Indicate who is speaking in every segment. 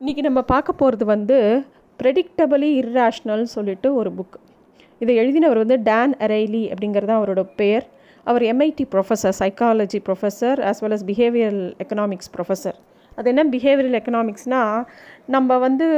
Speaker 1: இன்றைக்கி நம்ம பார்க்க போகிறது வந்து ப்ரெடிக்டபிளி இர்ராஷ்னல்னு சொல்லிட்டு ஒரு புக் இதை எழுதினவர் வந்து டேன் அரைலி அப்படிங்கிறது தான் அவரோட பேர் அவர் MIT professor psychology professor as well as behavioural economics professor அது என்ன பிஹேவியரல் எக்கனாமிக்ஸ்னால் நம்ம வந்து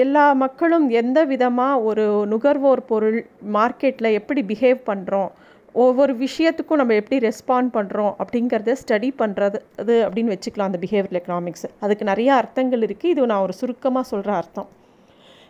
Speaker 1: எல்லா மக்களும் எந்த விதமாக ஒரு நுகர்வோர் பொருள் மார்க்கெட்டில் எப்படி பிஹேவ் பண்ணுறோம் ஒவ்வொரு விஷயத்துக்கும் நம்ம எப்படி ரெஸ்பாண்ட் பண்ணுறோம் அப்படிங்கிறத ஸ்டடி பண்ணுறது அது அப்படின்னு வச்சுக்கலாம் அந்த பிஹேவியர் எக்கனாமிக்ஸ் அதுக்கு நிறைய அர்த்தங்கள் இருக்குது இது நான் ஒரு சுருக்கமாக சொல்கிற அர்த்தம்.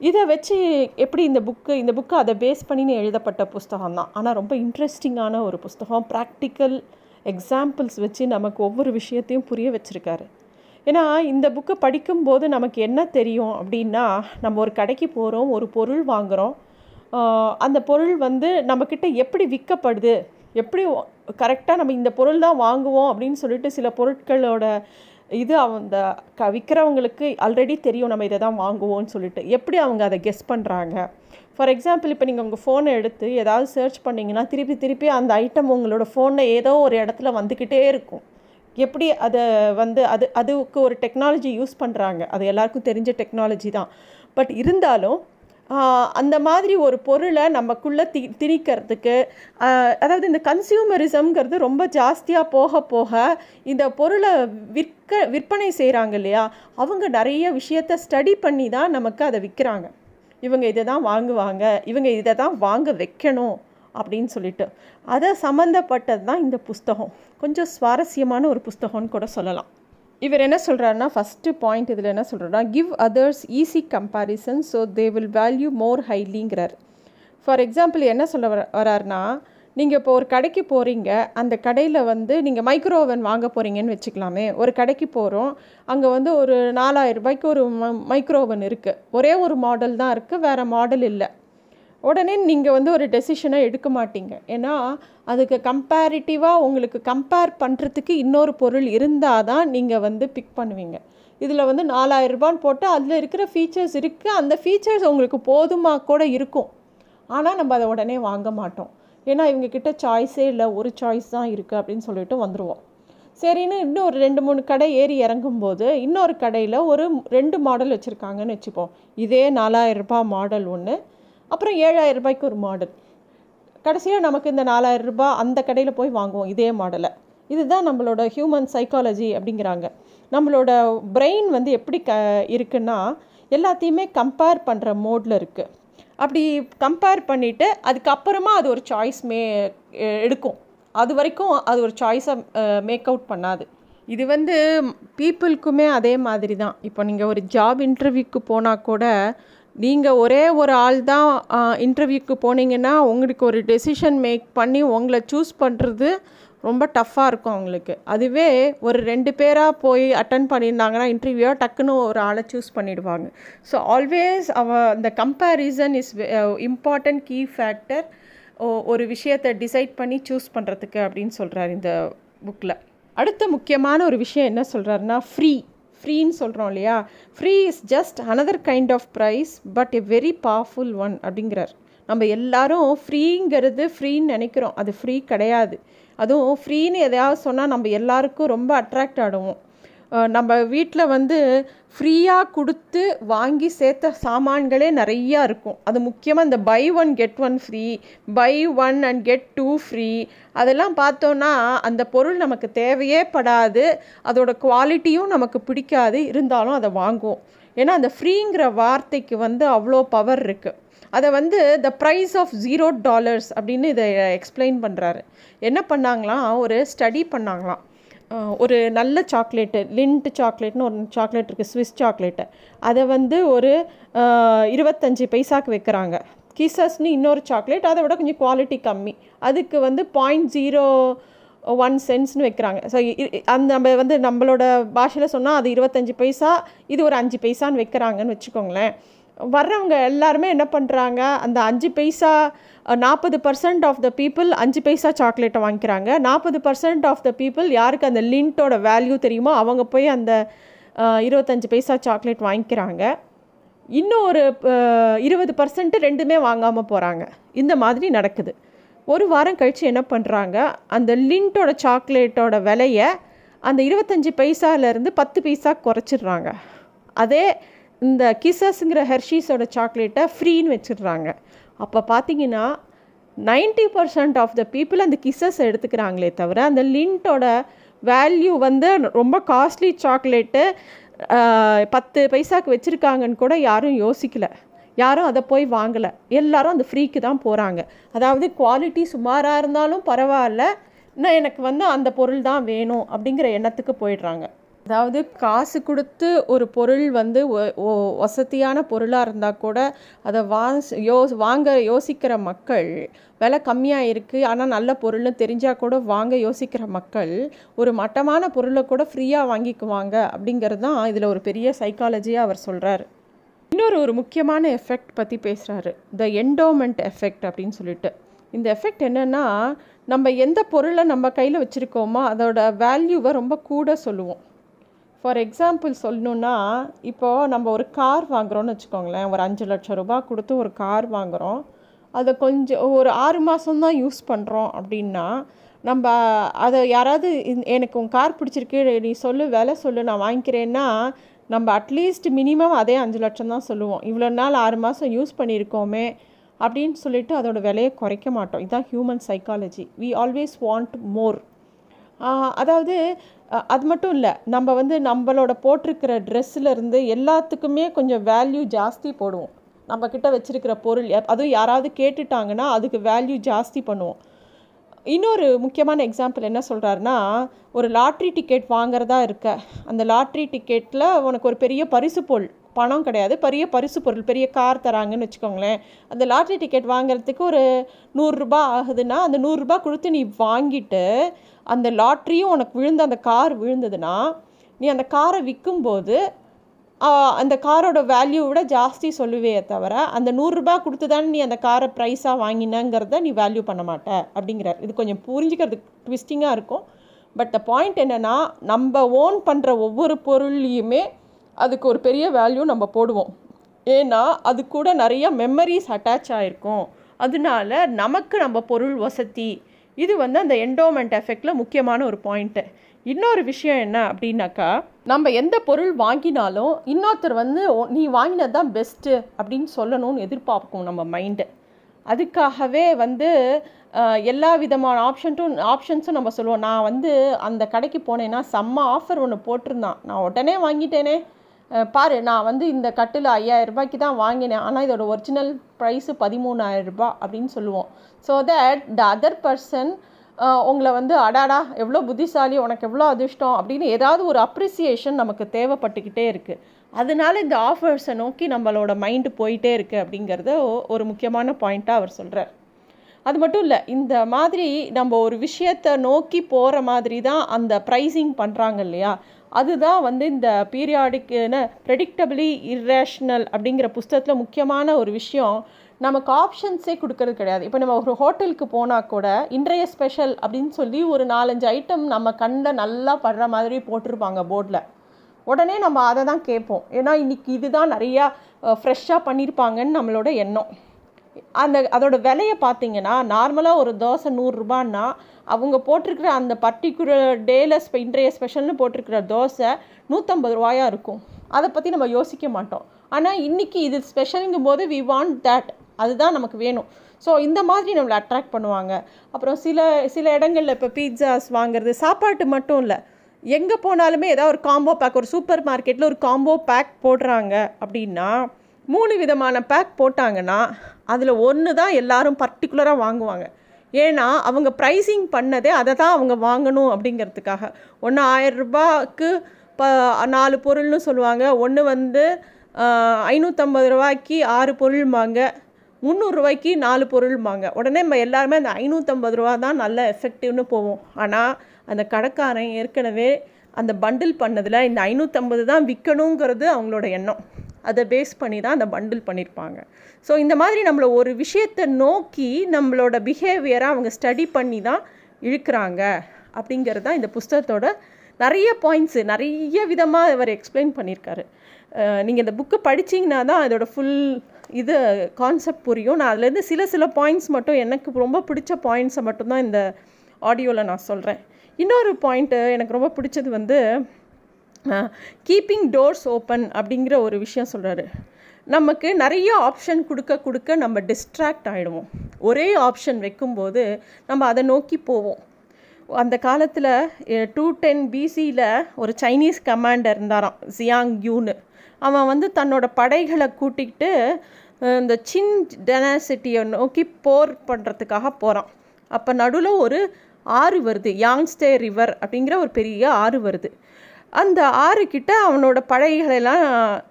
Speaker 1: இதை வச்சு எப்படி இந்த புக்கு இந்த புக்கு அதை பேஸ் பண்ணின்னு எழுதப்பட்ட புஸ்தகம் தான். ஆனால் ரொம்ப இன்ட்ரெஸ்டிங்கான ஒரு புஸ்தகம். ப்ராக்டிக்கல் எக்ஸாம்பிள்ஸ் வச்சு நமக்கு ஒவ்வொரு விஷயத்தையும் புரிய வச்சுருக்காரு. ஏன்னா இந்த புக்கை படிக்கும்போது நமக்கு என்ன தெரியும் அப்படின்னா நம்ம ஒரு கடைக்கு போகிறோம் ஒரு பொருள் வாங்குகிறோம் அந்த பொருள் வந்து நம்மக்கிட்ட எப்படி விற்கப்படுது? எப்படி கரெக்டாக நம்ம இந்த பொருள் தான் வாங்குவோம் அப்படின்னு சொல்லிட்டு சில பொருட்களோட இது அந்த க விற்கிறவங்களுக்கு ஆல்ரெடி தெரியும் நம்ம இதை தான் வாங்குவோம்னு சொல்லிட்டு. எப்படி அவங்க அதை கெஸ் பண்ணுறாங்க ஃபார் எக்ஸாம்பிள் இப்போ நீங்கள் உங்கள் ஃபோனை எடுத்து ஏதாவது சர்ச் பண்ணிங்கன்னா திருப்பி திருப்பி அந்த ஐட்டம் உங்களோட ஃபோனில் ஏதோ ஒரு இடத்துல வந்துக்கிட்டே இருக்கும். எப்படி அதை வந்து அது அதுக்கு ஒரு டெக்னாலஜி யூஸ் பண்ணுறாங்க அது எல்லாருக்கும் தெரிஞ்ச டெக்னாலஜி தான். பட் இருந்தாலும் அந்த மாதிரி ஒரு பொருளை நமக்குள்ளே தி திணிக்கிறதுக்கு அதாவது இந்த கன்சியூமரிசம்ங்கிறது ரொம்ப ஜாஸ்தியாக போக போக இந்த பொருளை விற்க விற்பனை செய்கிறாங்க இல்லையா? அவங்க நிறைய விஷயத்த ஸ்டடி பண்ணி தான் நமக்கு அதை விற்கிறாங்க இவங்க இதை தான் வாங்குவாங்க. இவங்க இதை தான் வாங்க வைக்கணும் அப்படின்னு சொல்லிட்டு. அதை சம்மந்தப்பட்டது தான் இந்த புஸ்தகம். கொஞ்சம் சுவாரஸ்யமான ஒரு புஸ்தகம்னு கூட சொல்லலாம். இவர் என்ன சொல்கிறாருன்னா ஃபஸ்ட்டு பாயிண்ட் இதில் என்ன சொல்கிறாருன்னா give others easy comparison so they will value more ஹைலிங்கிறார் for example என்ன சொல்ல வர வராருன்னா நீங்கள் இப்போ ஒரு கடைக்கு போகிறீங்க அந்த கடையில் வந்து நீங்கள் மைக்ரோ ஓவன் வாங்க போகிறீங்கன்னு வச்சுக்கலாமே. ஒரு கடைக்கு போகிறோம் அங்கே வந்து ஒரு நாலாயிரம் ரூபாய்க்கு ஒரு மைக்ரோ ஓவன் இருக்குது ஒரே ஒரு மாடல் தான் இருக்குது வேறு மாடல் இல்லை. உடனே நீங்கள் வந்து ஒரு டெசிஷனை எடுக்க மாட்டீங்க. ஏன்னா அதுக்கு கம்பேரிட்டிவாக உங்களுக்கு கம்பேர் பண்ணுறதுக்கு இன்னொரு பொருள் இருந்தால் தான் நீங்கள் வந்து பிக் பண்ணுவீங்க. இதில் வந்து நாலாயிரம் ரூபான்னு போட்டு அதில் இருக்கிற ஃபீச்சர்ஸ் இருக்குது அந்த ஃபீச்சர்ஸ் உங்களுக்கு போதுமாக கூட இருக்கும். ஆனால் நம்ம அதை உடனே வாங்க மாட்டோம். ஏன்னா இவங்க கிட்ட சாய்ஸே இல்லை. ஒரு சாய்ஸ் தான் இருக்குது அப்படின்னு சொல்லிட்டு வந்துடுவோம் சரின்னு இன்னும் ஒரு ரெண்டு மூணு கடை ஏறி இறங்கும்போது இன்னொரு கடையில் ஒரு ரெண்டு மாடல் வச்சுருக்காங்கன்னு வச்சுப்போம் இதே நாலாயிரம் ரூபாய் மாடல் ஒன்று அப்புறம் ஏழாயிரம் ரூபாய்க்கு ஒரு மாடல் கடைசியாக நமக்கு இந்த நாலாயிரம் ரூபாய் அந்த கடையில் போய் வாங்குவோம் இதே மாடலை இதுதான் நம்மளோட ஹியூமன் சைக்காலஜி அப்படிங்கிறாங்க. நம்மளோட பிரெயின் வந்து எப்படி க இருக்குன்னா எல்லாத்தையுமே கம்பேர் பண்ணுற மோடில் இருக்குது அப்படி கம்பேர் பண்ணிவிட்டு அதுக்கப்புறமா அது ஒரு சாய்ஸ் மே எ- எடுக்கும். அது வரைக்கும் அது ஒரு சாய்ஸை மேக் அவுட் பண்ணாது. இது வந்து பீப்புளுக்குமே அதே மாதிரி தான் இப்போ நீங்கள் ஒரு ஜாப் இன்டர்வியூக்கு போனால் கூட நீங்கள் ஒரே ஒரு ஆள் தான் இன்டர்வியூக்கு போனீங்கன்னா உங்களுக்கு ஒரு டெசிஷன் மேக் பண்ணி உங்களை சூஸ் பண்ணுறது ரொம்ப டஃப்பாக இருக்கும் அவங்களுக்கு அதுவே ஒரு ரெண்டு பேராக போய் அட்டன் பண்ணியிருந்தாங்கன்னா இன்டர்வியூ டக்குன்னு ஒரு ஆளை சூஸ் பண்ணிடுவாங்க. ஸோ ஆல்வேஸ் அவ அந்த comparison is important key factor ஒரு விஷயத்தை டிசைட் பண்ணி சூஸ் பண்ணுறதுக்கு அப்படின்னு சொல்கிறார் இந்த புக்கில் அடுத்த முக்கியமான ஒரு விஷயம் என்ன சொல்கிறாருன்னா ஃப்ரீ ஃப்ரீன்னு சொல்கிறோம் இல்லையா? Free is just another kind of price but a very powerful one அப்படிங்கிறார். நம்ம எல்லாரும் ஃப்ரீங்கிறது ஃப்ரீன்னு நினைக்கிறோம். அது ஃப்ரீ கிடையாது. அதுவும் ஃப்ரீன்னு எதையாவது சொன்னால் நம்ம எல்லாருக்கும் ரொம்ப அட்ராக்ட் ஆடுவோம். நம்ம வீட்டில் வந்து ஃப்ரீயாக கொடுத்து வாங்கி சேர்த்த சாமான்களே நிறையா இருக்கும். அது முக்கியமாக இந்த buy one get one free buy one and get two free அதெல்லாம் பார்த்தோன்னா அந்த பொருள் நமக்கு தேவையே படாது. அதோட குவாலிட்டியும் நமக்கு பிடிக்காது. இருந்தாலும் அதை வாங்குவோம். ஏன்னா அந்த ஃப்ரீங்கிற வார்த்தைக்கு வந்து அவ்வளோ பவர் இருக்குது அதை வந்து the price of zero dollars அப்படின்னு இதை எக்ஸ்பிளைன் பண்ணுறாரு என்ன பண்ணாங்களாம்? ஒரு ஸ்டடி பண்ணாங்களாம். ஒரு நல்ல சாக்லேட்டு லிண்ட் சாக்லேட்னு ஒரு சாக்லேட் இருக்குது ஸ்விஸ் சாக்லேட்டு. அதை வந்து ஒரு இருபத்தஞ்சி பைசாக்கு வைக்கிறாங்க. கிசஸ்னு இன்னொரு சாக்லேட் அதை விட கொஞ்சம் குவாலிட்டி கம்மி. அதுக்கு வந்து பாயிண்ட் ஜீரோ ஒன் சென்ட்ஸ்னு வைக்கிறாங்க. ஸோ அந்த நம்ம வந்து நம்மளோட பாஷையில் சொன்னால் அது இருபத்தஞ்சி பைசா இது ஒரு அஞ்சு பைசான்னு வைக்கிறாங்கன்னு வச்சுக்கோங்களேன். வர்றவங்க எல்லாருமே என்ன பண்ணுறாங்க அந்த அஞ்சு பைசா நாற்பது பர்சன்ட் ஆஃப் த பீப்புள் அஞ்சு பைசா சாக்லேட்டை வாங்கிக்கிறாங்க. நாற்பது பர்சன்ட் ஆஃப் த பீப்புள் யாருக்கு அந்த லிண்ட்டோட வேல்யூ தெரியுமோ அவங்க போய் அந்த இருபத்தஞ்சி பைசா சாக்லேட் வாங்கிக்கிறாங்க. இன்னும் ஒரு இருபது பர்சன்ட் ரெண்டுமே வாங்காமல் போகிறாங்க இந்த மாதிரி நடக்குது. ஒரு வாரம் கழித்து என்ன பண்ணுறாங்க அந்த லிண்ட்டோட சாக்லேட்டோட விலையை அந்த இருபத்தஞ்சி பைசாலேருந்து பத்து பைசா குறைச்சிடுறாங்க. அதே இந்த கிசஸ்ங்கிற ஹெர்ஷீஸோட சாக்லேட்டை ஃப்ரீன்னு வச்சிடுறாங்க. அப்போ பார்த்தீங்கன்னா ninety percent of the people அந்த கிசஸ் எடுத்துக்கிறாங்களே தவிர அந்த லிண்ட்டோட வேல்யூ வந்து ரொம்ப காஸ்ட்லி சாக்லேட்டு பத்து பைசாக்கு வச்சுருக்காங்கன்னு கூட யாரும் யோசிக்கல. யாரும் அதை போய் வாங்கலை. எல்லாரும் அந்த ஃப்ரீக்கு தான் போகிறாங்க அதாவது குவாலிட்டி சுமாராக இருந்தாலும் பரவாயில்ல. நான் எனக்கு வந்து அந்த பொருள் தான் வேணும் அப்படிங்கிற எண்ணத்துக்கு போயிடுறாங்க. அதாவது காசு கொடுத்து ஒரு பொருள் வந்து வசதியான பொருளாக இருந்தால் கூட அதை வாஸ் யோ வாங்க யோசிக்கிற மக்கள் விலை கம்மியாக இருக்குது ஆனால் நல்ல பொருள்னு தெரிஞ்சால் கூட வாங்க யோசிக்கிற மக்கள் ஒரு மட்டமான பொருளை கூட ஃப்ரீயாக வாங்கிக்குவாங்க அப்படிங்கிறது தான் இதில் ஒரு பெரிய சைக்காலஜியாக அவர் சொல்கிறார் இன்னொரு ஒரு முக்கியமான எஃபெக்ட் பற்றி பேசுகிறாரு த என்டோமெண்ட் எஃபெக்ட் அப்படின்னு சொல்லிட்டு. இந்த எஃபெக்ட் என்னென்னா நம்ம எந்த பொருளை நம்ம கையில் வச்சுருக்கோமோ அதோட வேல்யூவை ரொம்ப கூட சொல்லுவோம். ஃபார் எக்ஸாம்பிள் சொல்லணுன்னா இப்போது நம்ம ஒரு கார் வாங்குகிறோன்னு வச்சுக்கோங்களேன். ஒரு அஞ்சு லட்சம் ரூபாய் கொடுத்து ஒரு கார் வாங்குகிறோம் அதை கொஞ்சம் ஒரு ஆறு மாதம்தான் யூஸ் பண்ணுறோம் அப்படின்னா நம்ம அதை யாராவது எனக்கு உன் கார் பிடிச்சிருக்கு நீ சொல்லு விலை சொல்லு நான் வாங்கிக்கிறேன்னா நம்ம அட்லீஸ்ட் மினிமம் அதே அஞ்சு லட்சம் தான் சொல்லுவோம். இவ்வளோ நாள் ஆறு மாதம் யூஸ் பண்ணியிருக்கோமே அப்படின்னு சொல்லிட்டு அதோடய விலையை குறைக்க மாட்டோம். இதுதான் human psychology we always want more அதாவது அது மட்டும் இல்லை நம்ம வந்து நம்மளோட போட்டிருக்கிற ட்ரெஸ்ஸிலேருந்து எல்லாத்துக்குமே கொஞ்சம் வேல்யூ ஜாஸ்தி போடுவோம். நம்மக்கிட்ட வச்சுருக்கிற பொருள் அதுவும் யாராவது கேட்டுட்டாங்கன்னா அதுக்கு வேல்யூ ஜாஸ்தி பண்ணுவோம். இன்னொரு முக்கியமான எக்ஸாம்பிள் என்ன சொல்கிறாருன்னா ஒரு லாட்ரி டிக்கெட் வாங்குறதா இருக்க அந்த லாட்ரி டிக்கெட்டில் உனக்கு ஒரு பெரிய பரிசு பொருள் பணம் கிடையாது. பெரிய பரிசு பொருள் பெரிய கார் தராங்கன்னு வச்சுக்கோங்களேன். அந்த லாட்ரி டிக்கெட் வாங்குறதுக்கு ஒரு நூறுரூபா ஆகுதுன்னா அந்த நூறுரூபா கொடுத்து நீ வாங்கிட்டு அந்த லாட்ரியும் உனக்கு விழுந்த அந்த கார் விழுந்ததுன்னா நீ அந்த காரை விற்கும்போது அந்த காரோட வேல்யூ விட ஜாஸ்தி சொல்லுவே தவிர அந்த நூறுரூபா கொடுத்து தான் நீ அந்த காரை ப்ரைஸாக வாங்கினங்கிறத நீ வேல்யூ பண்ண மாட்ட அப்படிங்கிறார். இது கொஞ்சம் புரிஞ்சுக்கிறதுக்கு ட்விஸ்டிங்காக இருக்கும். பட் த பாயிண்ட் என்னென்னா நம்ம ஓன் பண்ணுற ஒவ்வொரு பொருள்லையுமே அதுக்கு ஒரு பெரிய வேல்யூ நம்ம போடுவோம். ஏன்னா அது கூட நிறைய மெமரிஸ் அட்டாச் ஆகிருக்கும் அதனால நமக்கு நம்ம பொருள் வசதி. இது வந்து அந்த என்டோமெண்ட் எஃபெக்டில் முக்கியமான ஒரு பாயிண்ட்டு இன்னொரு விஷயம் என்ன அப்படின்னாக்கா நம்ம எந்த பொருள் வாங்கினாலும் இன்னொருத்தர் வந்து நீ வாங்கினது தான் பெஸ்ட்டு அப்படின்னு சொல்லணும்னு எதிர்பார்க்கும் நம்ம மைண்டு அதுக்காகவே வந்து எல்லா விதமான ஆப்ஷன்ட்டும் ஆப்ஷன்ஸும் நம்ம சொல்லுவோம். நான் வந்து அந்த கடைக்கு போனேன்னா செம்ம ஆஃபர் ஒன்று போட்டிருந்தான். நான் உடனே வாங்கிட்டேனே. பாரு நான் வந்து இந்த கட்டில் ஐயாயிரம் ரூபாய்க்கு தான் வாங்கினேன். ஆனால் இதோட ஒரிஜினல் ப்ரைஸு பதிமூணாயிரம் ரூபாய் அப்படின்னு சொல்லுவோம். So that the other person உங்களை வந்து அடாடா எவ்வளோ புத்திசாலி உனக்கு எவ்வளோ அதிர்ஷ்டம் அப்படின்னு ஏதாவது ஒரு அப்ரிசியேஷன் நமக்கு தேவைப்பட்டுக்கிட்டே இருக்குது அதனால இந்த ஆஃபர்ஸை நோக்கி நம்மளோட மைண்டு போயிட்டே இருக்குது அப்படிங்கிறத ஒரு முக்கியமான பாயிண்ட்டாக அவர் சொல்கிறார் அது மட்டும் இல்லை இந்த மாதிரி நம்ம ஒரு விஷயத்தை நோக்கி போகிற மாதிரி தான் அந்த ப்ரைஸிங் பண்ணுறாங்க இல்லையா? அதுதான் வந்து இந்த பீரியாடிக்னு ப்ரெடிக்டபிளி இர்ரேஷ்னல் அப்படிங்கிற புஸ்தகத்தில் முக்கியமான ஒரு விஷயம். நமக்கு ஆப்ஷன்ஸே கொடுக்கறது கிடையாது. இப்போ நம்ம ஒரு ஹோட்டலுக்கு போனால் கூட இன்றைய ஸ்பெஷல் அப்படின்னு சொல்லி ஒரு நாலஞ்சு ஐட்டம் நம்ம கண்ணில் நல்லா படுற மாதிரி போட்டிருப்பாங்க போர்டில் உடனே நம்ம அதை தான் கேட்போம். ஏன்னா இன்றைக்கி இதுதான் நிறையா ஃப்ரெஷ்ஷாக பண்ணியிருப்பாங்கன்னு நம்மளோட எண்ணம். அந்த அதோட விலையை பார்த்தீங்கன்னா நார்மலாக ஒரு தோசை நூறுரூபான்னா அவங்க போட்டிருக்கிற அந்த பர்டிகுலர் டேல ஸ்பெ இன்றைய ஸ்பெஷல்னு போட்டிருக்கிற தோசை நூற்றம்பது ரூபாயாக இருக்கும். அதை பற்றி நம்ம யோசிக்க மாட்டோம். ஆனால் இன்றைக்கி இது ஸ்பெஷலுங்கும் போது வி வாண்ட் தேட் அதுதான் நமக்கு வேணும். ஸோ இந்த மாதிரி நம்மளை அட்ராக்ட் பண்ணுவாங்க. அப்புறம் சில சில இடங்களில் இப்போ பீட்சாஸ் வாங்குறது சாப்பாட்டு மட்டும் இல்லை. எங்கே போனாலுமே ஏதாவது ஒரு காம்போ பேக் ஒரு சூப்பர் மார்க்கெட்டில் ஒரு காம்போ பேக் போடுறாங்க அப்படின்னா மூணு விதமான பேக் போட்டாங்கன்னா அதில் ஒன்று தான் எல்லாரும் பர்டிகுலராக வாங்குவாங்க. ஏன்னா அவங்க ப்ரைஸிங் பண்ணதே அதை தான் அவங்க வாங்கணும் அப்படிங்கிறதுக்காக. ஒன்று ஆயிரம் ரூபாய்க்கு ப நாலு பொருள்னு சொல்லுவாங்க. ஒன்று வந்து ஐநூற்றம்பது ரூபாய்க்கு ஆறு பொருள்மாங்க முந்நூறுரூவாய்க்கு நாலு பொருள்மாங்க உடனே நம்ம எல்லாருமே அந்த ஐநூற்றம்பது ரூபா தான் நல்ல எஃபெக்டிவ்னு போவோம். ஆனால் அந்த கடைக்காரன் ஏற்கனவே அந்த பண்டில் பண்ணதில் இந்த ஐநூற்றம்பது தான் விற்கணுங்கிறது அவங்களோட எண்ணம். அதை பேஸ் பண்ணி தான் அந்த பண்டில் பண்ணியிருப்பாங்க ஸோ இந்த மாதிரி நம்மளை ஒரு விஷயத்தை நோக்கி நம்மளோட பிஹேவியரை அவங்க ஸ்டடி பண்ணி தான் இழுக்கிறாங்க அப்படிங்கிறது தான் இந்த புஸ்தகத்தோட நிறைய பாயிண்ட்ஸு நிறைய விதமாக இவர் எக்ஸ்பிளைன் பண்ணியிருக்காரு நீங்கள் இந்த புக்கு படிச்சிங்கன்னா தான் அதோட ஃபுல் இது கான்செப்ட் புரியும். நான் அதுலேருந்து சில சில பாயிண்ட்ஸ் மட்டும் எனக்கு ரொம்ப பிடிச்ச பாயிண்ட்ஸை மட்டும்தான் இந்த ஆடியோவில் நான் சொல்கிறேன் இன்னொரு பாயிண்ட்டு எனக்கு ரொம்ப பிடிச்சது வந்து கீப்பிங் டோர்ஸ் ஓப்பன் அப்படிங்கிற ஒரு விஷயம் சொல்கிறாரு நமக்கு நிறைய ஆப்ஷன் கொடுக்க கொடுக்க நம்ம டிஸ்ட்ராக்ட் ஆகிடுவோம் ஒரே ஆப்ஷன் வைக்கும்போது நம்ம அதை நோக்கி போவோம். அந்த காலத்தில் டூ டென் பிசியில் ஒரு சைனீஸ் கமாண்டர் இருந்தாராம் ஜியாங் யூனு அவன் வந்து தன்னோட படைகளை கூட்டிகிட்டு இந்த சின் டெனாசிட்டியை நோக்கி போர் பண்ணுறதுக்காக போகிறான் அப்போ நடுவில் ஒரு ஆறு வருது யாங்ஸ்டே ரிவர் அப்படிங்கிற ஒரு பெரிய ஆறு வருது. அந்த ஆறு கிட்ட அவனோட படைகளெல்லாம்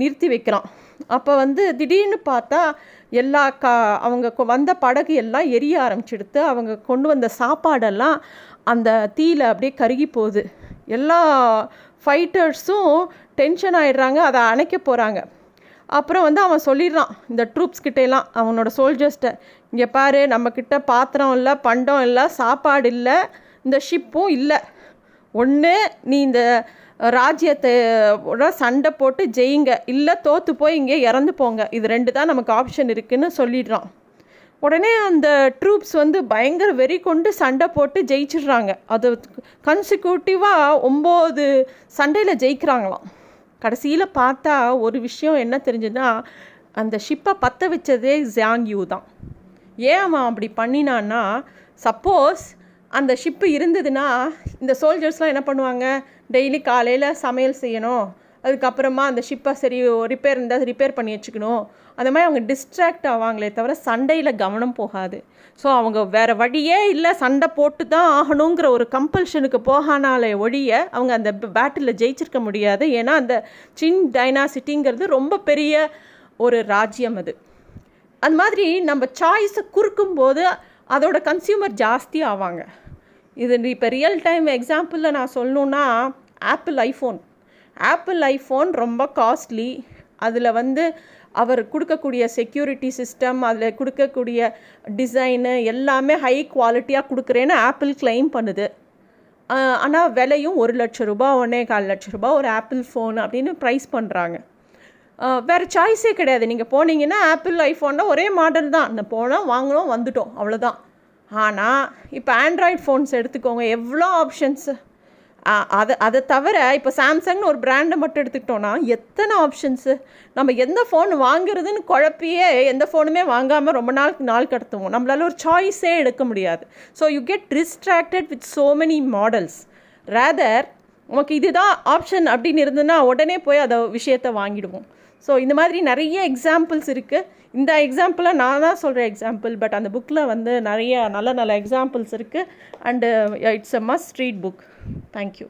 Speaker 1: நிறுத்தி வைக்கிறான். அப்போ வந்து திடீர்னு பார்த்தா எல்லா கா அவங்க வந்த படகு எல்லாம் எரிய ஆரம்பிச்சிடுத்து அவங்க கொண்டு வந்த சாப்பாடெல்லாம் அந்த தீயில் அப்படியே கருகி போகுது. எல்லா ஃபைட்டர்ஸும் டென்ஷன் ஆகிடுறாங்க அதை அணைக்க போகிறாங்க அப்புறம் வந்து அவன் சொல்லிடுறான் இந்த ட்ரூப்ஸ் கிட்டேலாம் அவனோட சோல்ஜர்ஸ்கிட்ட இங்கே பாரு நம்மக்கிட்ட பாத்திரம் இல்லை பண்டம் இல்லை சாப்பாடு இல்லை இந்த ஷிப்பும் இல்லை. ஒன்று நீ இந்த ராஜ்யத்தோட சண்டை போட்டு ஜெயிங்க. இல்லை தோற்று போய் இங்கே இறந்து போங்க. இது ரெண்டு தான் நமக்கு ஆப்ஷன் இருக்குதுன்னு சொல்லிடுறான். உடனே அந்த ட்ரூப்ஸ் வந்து பயங்கர வெறி கொண்டு சண்டை போட்டு ஜெயிச்சிடுறாங்க. அது கன்சிக்யூட்டிவாக ஒம்பது சண்டையில் ஜெயிக்கிறாங்களாம். கடைசியில் பார்த்தா ஒரு விஷயம் என்ன தெரிஞ்சுன்னா அந்த ஷிப்பை பற்ற வச்சதே ஜாங் யூ தான். ஏன் அவன் அப்படி பண்ணினான்னா சப்போஸ் அந்த ஷிப்பு இருந்ததுன்னா இந்த சோல்ஜர்ஸ்லாம் என்ன பண்ணுவாங்க? டெய்லி காலையில் சமையல் செய்யணும். அதுக்கப்புறமா அந்த ஷிப்பை சரி ரிப்பேர் இருந்தால் ரிப்பேர் பண்ணி வச்சுக்கணும். அந்த மாதிரி அவங்க டிஸ்ட்ராக்ட் ஆவாங்களே தவிர சண்டையில் கவனம் போகாது. ஸோ அவங்க வேறு வழியே இல்லை சண்டை போட்டு தான் ஆகணுங்கிற ஒரு கம்பல்ஷனுக்கு போகானாலே ஒழிய அவங்க அந்த பேட்டில் ஜெயிச்சிருக்க முடியாது. ஏன்னா அந்த சின் டைனாசிட்டிங்கிறது ரொம்ப பெரிய ஒரு ராஜ்யம் அது. அந்த மாதிரி நம்ம சாய்ஸை குறுக்கும்போது அதோட கன்சியூமர் ஜாஸ்தி ஆவாங்க. இது இப்போ ரியல் டைம் எக்ஸாம்பிளில் நான் சொல்லணுன்னா ஆப்பிள் ஐஃபோன் ஆப்பிள் ஐஃபோன் ரொம்ப காஸ்ட்லி அதில் வந்து அவர் கொடுக்கக்கூடிய செக்யூரிட்டி சிஸ்டம் அதில் கொடுக்கக்கூடிய டிசைனு எல்லாமே ஹை குவாலிட்டியாக கொடுக்குறேன்னு ஆப்பிள் கிளைம் பண்ணுது. ஆனால் விலையும் ஒரு லட்ச ரூபா ஒன்றே கால் லட்ச ரூபா ஒரு ஆப்பிள் ஃபோன் அப்படின்னு ப்ரைஸ் பண்ணுறாங்க வேறு சாய்ஸே கிடையாது. நீங்கள் போனீங்கன்னா ஆப்பிள் ஐஃபோன்னா ஒரே மாடல் தான். இந்த போனால் வாங்கினோம் வந்துட்டோம். அவ்வளோதான் ஆனால் இப்போ ஆண்ட்ராய்ட் ஃபோன்ஸ் எடுத்துக்கோங்க எவ்வளோ ஆப்ஷன்ஸு அதை அதை தவிர இப்போ சாம்சங்னு ஒரு பிராண்டை மட்டும் எடுத்துக்கிட்டோன்னா எத்தனை ஆப்ஷன்ஸு நம்ம எந்த ஃபோன் வாங்குறதுன்னு குழப்பியே எந்த ஃபோனுமே வாங்காமல் ரொம்ப நாள் நாள் கடத்துவோம். நம்மளால் ஒரு சாய்ஸே எடுக்க முடியாது. So you get distracted with so many models rather உனக்கு இதுதான் ஆப்ஷன் அப்படின்னு இருந்ததுன்னா உடனே போய் அதை விஷயத்தை வாங்கிடுவோம். ஸோ இந்த மாதிரி நிறைய எக்ஸாம்பிள்ஸ் இருக்குது இந்த எக்ஸாம்பிளாக நான் தான் சொல்கிற எக்ஸாம்பிள் பட் அந்த புக்கில் வந்து நிறைய நல்ல நல்ல எக்ஸாம்பிள்ஸ் இருக்குது and it's a must read book thank you